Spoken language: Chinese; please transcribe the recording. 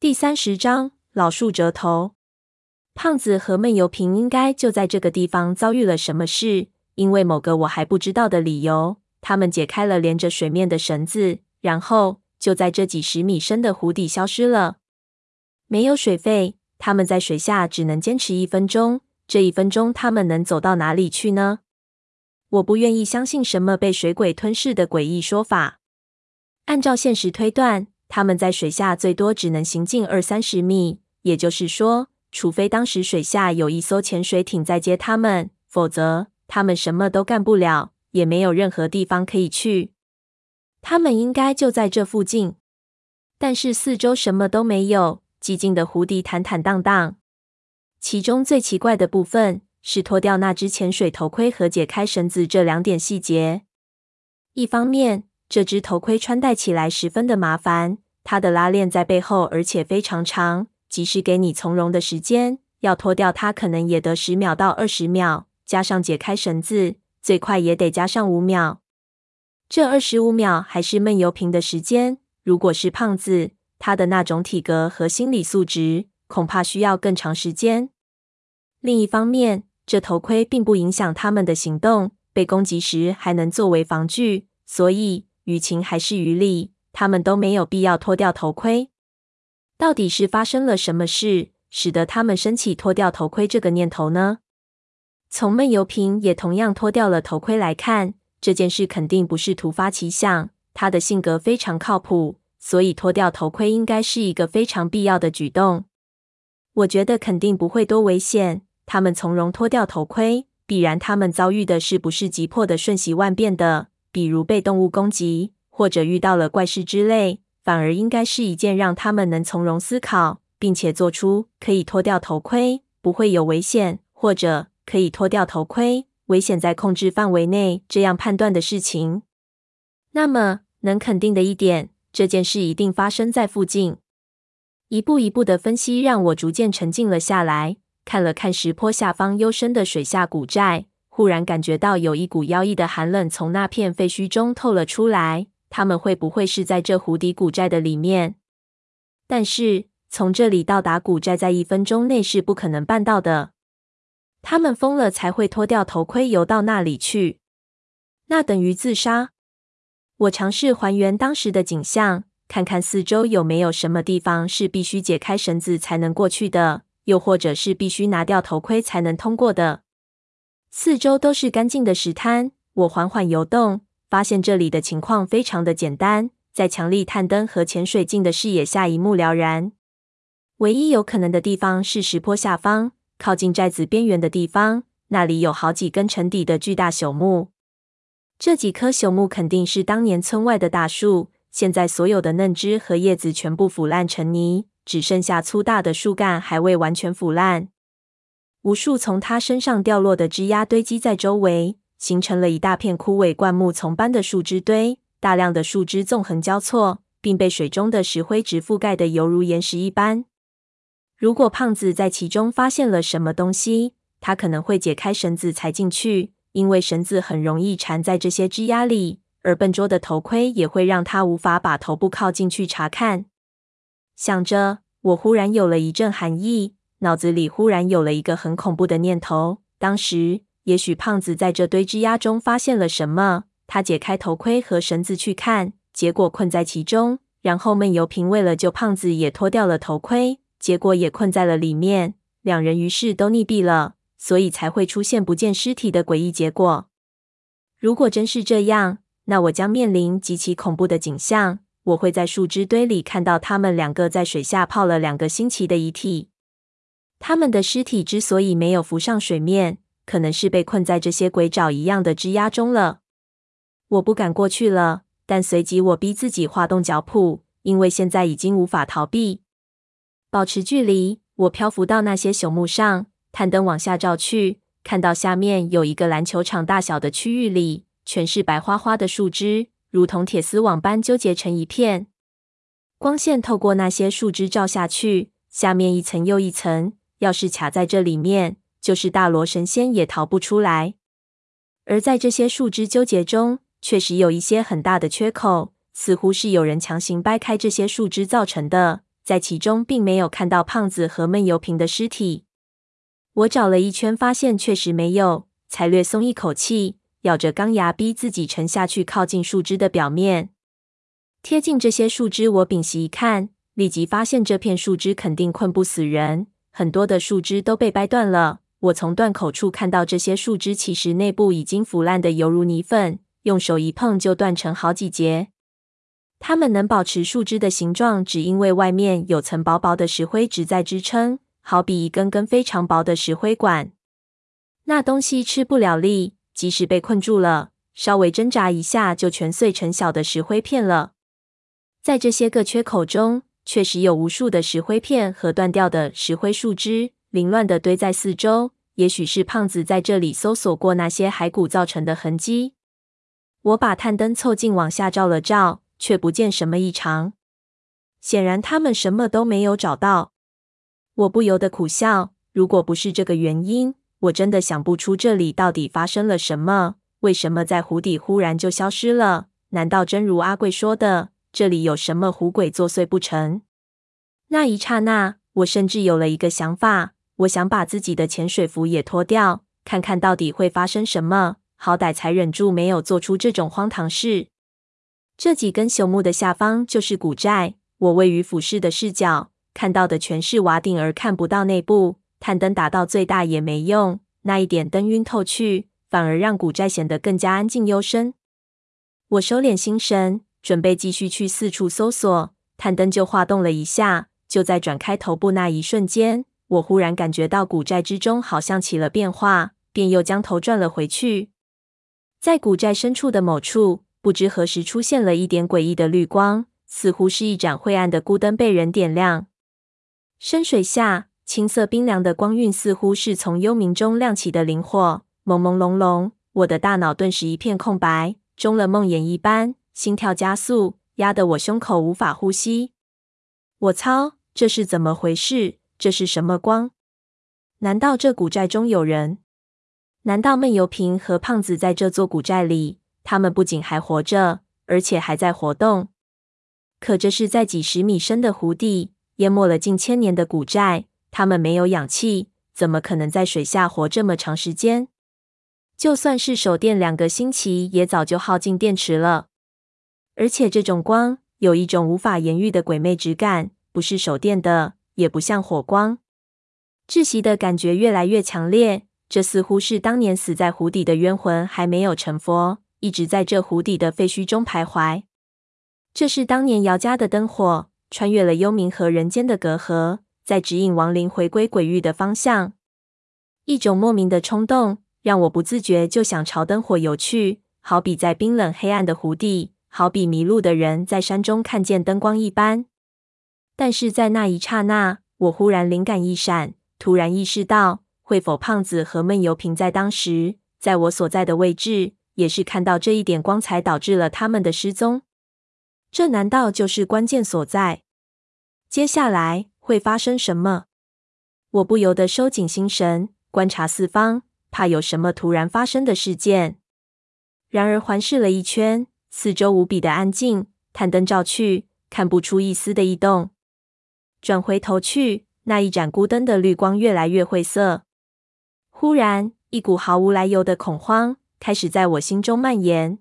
第三十章老树折头。胖子和闷油瓶应该就在这个地方遭遇了什么事，因为某个我还不知道的理由，他们解开了连着水面的绳子，然后就在这几十米深的湖底消失了。没有水费，他们在水下只能坚持一分钟。这一分钟，他们能走到哪里去呢？我不愿意相信什么被水鬼吞噬的诡异说法。按照现实推断。他们在水下最多只能行进二三十米，也就是说，除非当时水下有一艘潜水艇在接他们，否则他们什么都干不了，也没有任何地方可以去。他们应该就在这附近，但是四周什么都没有，寂静的湖底坦坦荡荡。其中最奇怪的部分是脱掉那只潜水头盔和解开绳子这两点细节。一方面，这只头盔穿戴起来十分的麻烦，它的拉链在背后，而且非常长。即使给你从容的时间，要脱掉它，可能也得十秒到二十秒，加上解开绳子，最快也得加上五秒。这二十五秒还是闷油瓶的时间。如果是胖子，他的那种体格和心理素质，恐怕需要更长时间。另一方面，这头盔并不影响他们的行动，被攻击时还能作为防具，所以。于情还是于理，他们都没有必要脱掉头盔。到底是发生了什么事，使得他们升起脱掉头盔这个念头呢？从闷油瓶也同样脱掉了头盔来看，这件事肯定不是突发奇想。他的性格非常靠谱，所以脱掉头盔应该是一个非常必要的举动。我觉得肯定不会多危险。他们从容脱掉头盔，必然他们遭遇的是不是急迫的瞬息万变的？比如被动物攻击，或者遇到了怪事之类，反而应该是一件让他们能从容思考，并且做出可以脱掉头盔，不会有危险，或者可以脱掉头盔，危险在控制范围内这样判断的事情。那么，能肯定的一点，这件事一定发生在附近。一步一步的分析让我逐渐沉静了下来，看了看石坡下方幽深的水下古寨。忽然感觉到有一股妖异的寒冷从那片废墟中透了出来。他们会不会是在这湖底古寨的里面？但是从这里到达古寨，在一分钟内是不可能办到的。他们疯了才会脱掉头盔游到那里去，那等于自杀。我尝试还原当时的景象，看看四周有没有什么地方是必须解开绳子才能过去的，又或者是必须拿掉头盔才能通过的。四周都是干净的石滩，我缓缓游动，发现这里的情况非常的简单，在强力探灯和潜水镜的视野下一目了然。唯一有可能的地方是石坡下方，靠近寨子边缘的地方，那里有好几根沉底的巨大朽木。这几棵朽木肯定是当年村外的大树，现在所有的嫩枝和叶子全部腐烂成泥，只剩下粗大的树干还未完全腐烂。无数从他身上掉落的枝桠堆积在周围，形成了一大片枯萎灌木丛般的树枝堆。大量的树枝纵横交错，并被水中的石灰质覆盖得犹如岩石一般。如果胖子在其中发现了什么东西，他可能会解开绳子才进去，因为绳子很容易缠在这些枝桠里，而笨拙的头盔也会让他无法把头部靠进去查看。想着，我忽然有了一阵寒意。脑子里忽然有了一个很恐怖的念头。当时，也许胖子在这堆枝桠中发现了什么，他解开头盔和绳子去看，结果困在其中。然后闷油瓶为了救胖子，也脱掉了头盔，结果也困在了里面。两人于是都溺毙了，所以才会出现不见尸体的诡异结果。如果真是这样，那我将面临极其恐怖的景象。我会在树枝堆里看到他们两个在水下泡了两个星期的遗体。他们的尸体之所以没有浮上水面，可能是被困在这些鬼爪一样的枝桠中了。我不敢过去了，但随即我逼自己划动脚蹼，因为现在已经无法逃避。保持距离，我漂浮到那些朽木上，探灯往下照去，看到下面有一个篮球场大小的区域里，全是白花花的树枝，如同铁丝网般纠结成一片。光线透过那些树枝照下去，下面一层又一层。要是卡在这里面，就是大罗神仙也逃不出来。而在这些树枝纠结中，确实有一些很大的缺口，似乎是有人强行掰开这些树枝造成的。在其中并没有看到胖子和闷油瓶的尸体。我找了一圈，发现确实没有，才略松一口气，咬着钢牙逼自己沉下去，靠近树枝的表面。贴近这些树枝，我屏息一看，立即发现这片树枝肯定困不死人，很多的树枝都被掰断了。我从断口处看到，这些树枝其实内部已经腐烂的犹如泥粪，用手一碰就断成好几截。它们能保持树枝的形状，只因为外面有层薄薄的石灰质在支撑，好比一根根非常薄的石灰管。那东西吃不了力，即使被困住了，稍微挣扎一下就全碎成小的石灰片了。在这些个缺口中，确实有无数的石灰片和断掉的石灰树枝。凌乱的堆在四周，也许是胖子在这里搜索过那些骸骨造成的痕迹。我把探灯凑近往下照了照，却不见什么异常。显然他们什么都没有找到。我不由得苦笑，如果不是这个原因，我真的想不出这里到底发生了什么。为什么在湖底忽然就消失了？难道真如阿贵说的，这里有什么虎鬼作祟不成？那一刹那，我甚至有了一个想法。我想把自己的潜水服也脱掉，看看到底会发生什么。好歹才忍住没有做出这种荒唐事。这几根朽木的下方就是古寨。我位于俯视的视角，看到的全是瓦顶，而看不到内部。探灯打到最大也没用，那一点灯晕透去，反而让古寨显得更加安静幽深。我收敛心神，准备继续去四处搜索。探灯就晃动了一下，就在转开头部那一瞬间。我忽然感觉到古寨之中好像起了变化，便又将头转了回去。在古寨深处的某处，不知何时出现了一点诡异的绿光，似乎是一盏晦暗的孤灯被人点亮。深水下，青色冰凉的光晕似乎是从幽冥中亮起的灵火，朦朦胧胧。我的大脑顿时一片空白，中了梦魇一般，心跳加速，压得我胸口无法呼吸。我操，这是怎么回事？这是什么光？难道这古寨中有人？难道闷油瓶和胖子在这座古寨里？他们不仅还活着，而且还在活动。可这是在几十米深的湖底，淹没了近千年的古寨，他们没有氧气，怎么可能在水下活这么长时间？就算是手电两个星期，也早就耗尽电池了。而且这种光有一种无法言喻的鬼魅之感，不是手电的。也不像火光，窒息的感觉越来越强烈。这似乎是当年死在湖底的冤魂还没有成佛，一直在这湖底的废墟中徘徊。这是当年姚家的灯火，穿越了幽冥和人间的隔阂，在指引亡灵回归鬼域的方向。一种莫名的冲动，让我不自觉就想朝灯火游去，好比在冰冷黑暗的湖底，好比迷路的人在山中看见灯光一般。但是在那一刹那，我忽然灵感一闪，突然意识到，会否胖子和闷油瓶在当时在我所在的位置，也是看到这一点光才导致了他们的失踪？这难道就是关键所在？接下来会发生什么？我不由得收紧心神，观察四方，怕有什么突然发生的事件。然而环视了一圈，四周无比的安静，探灯照去，看不出一丝的异动。转回头去，那一盏孤灯的绿光越来越晦涩。忽然，一股毫无来由的恐慌开始在我心中蔓延。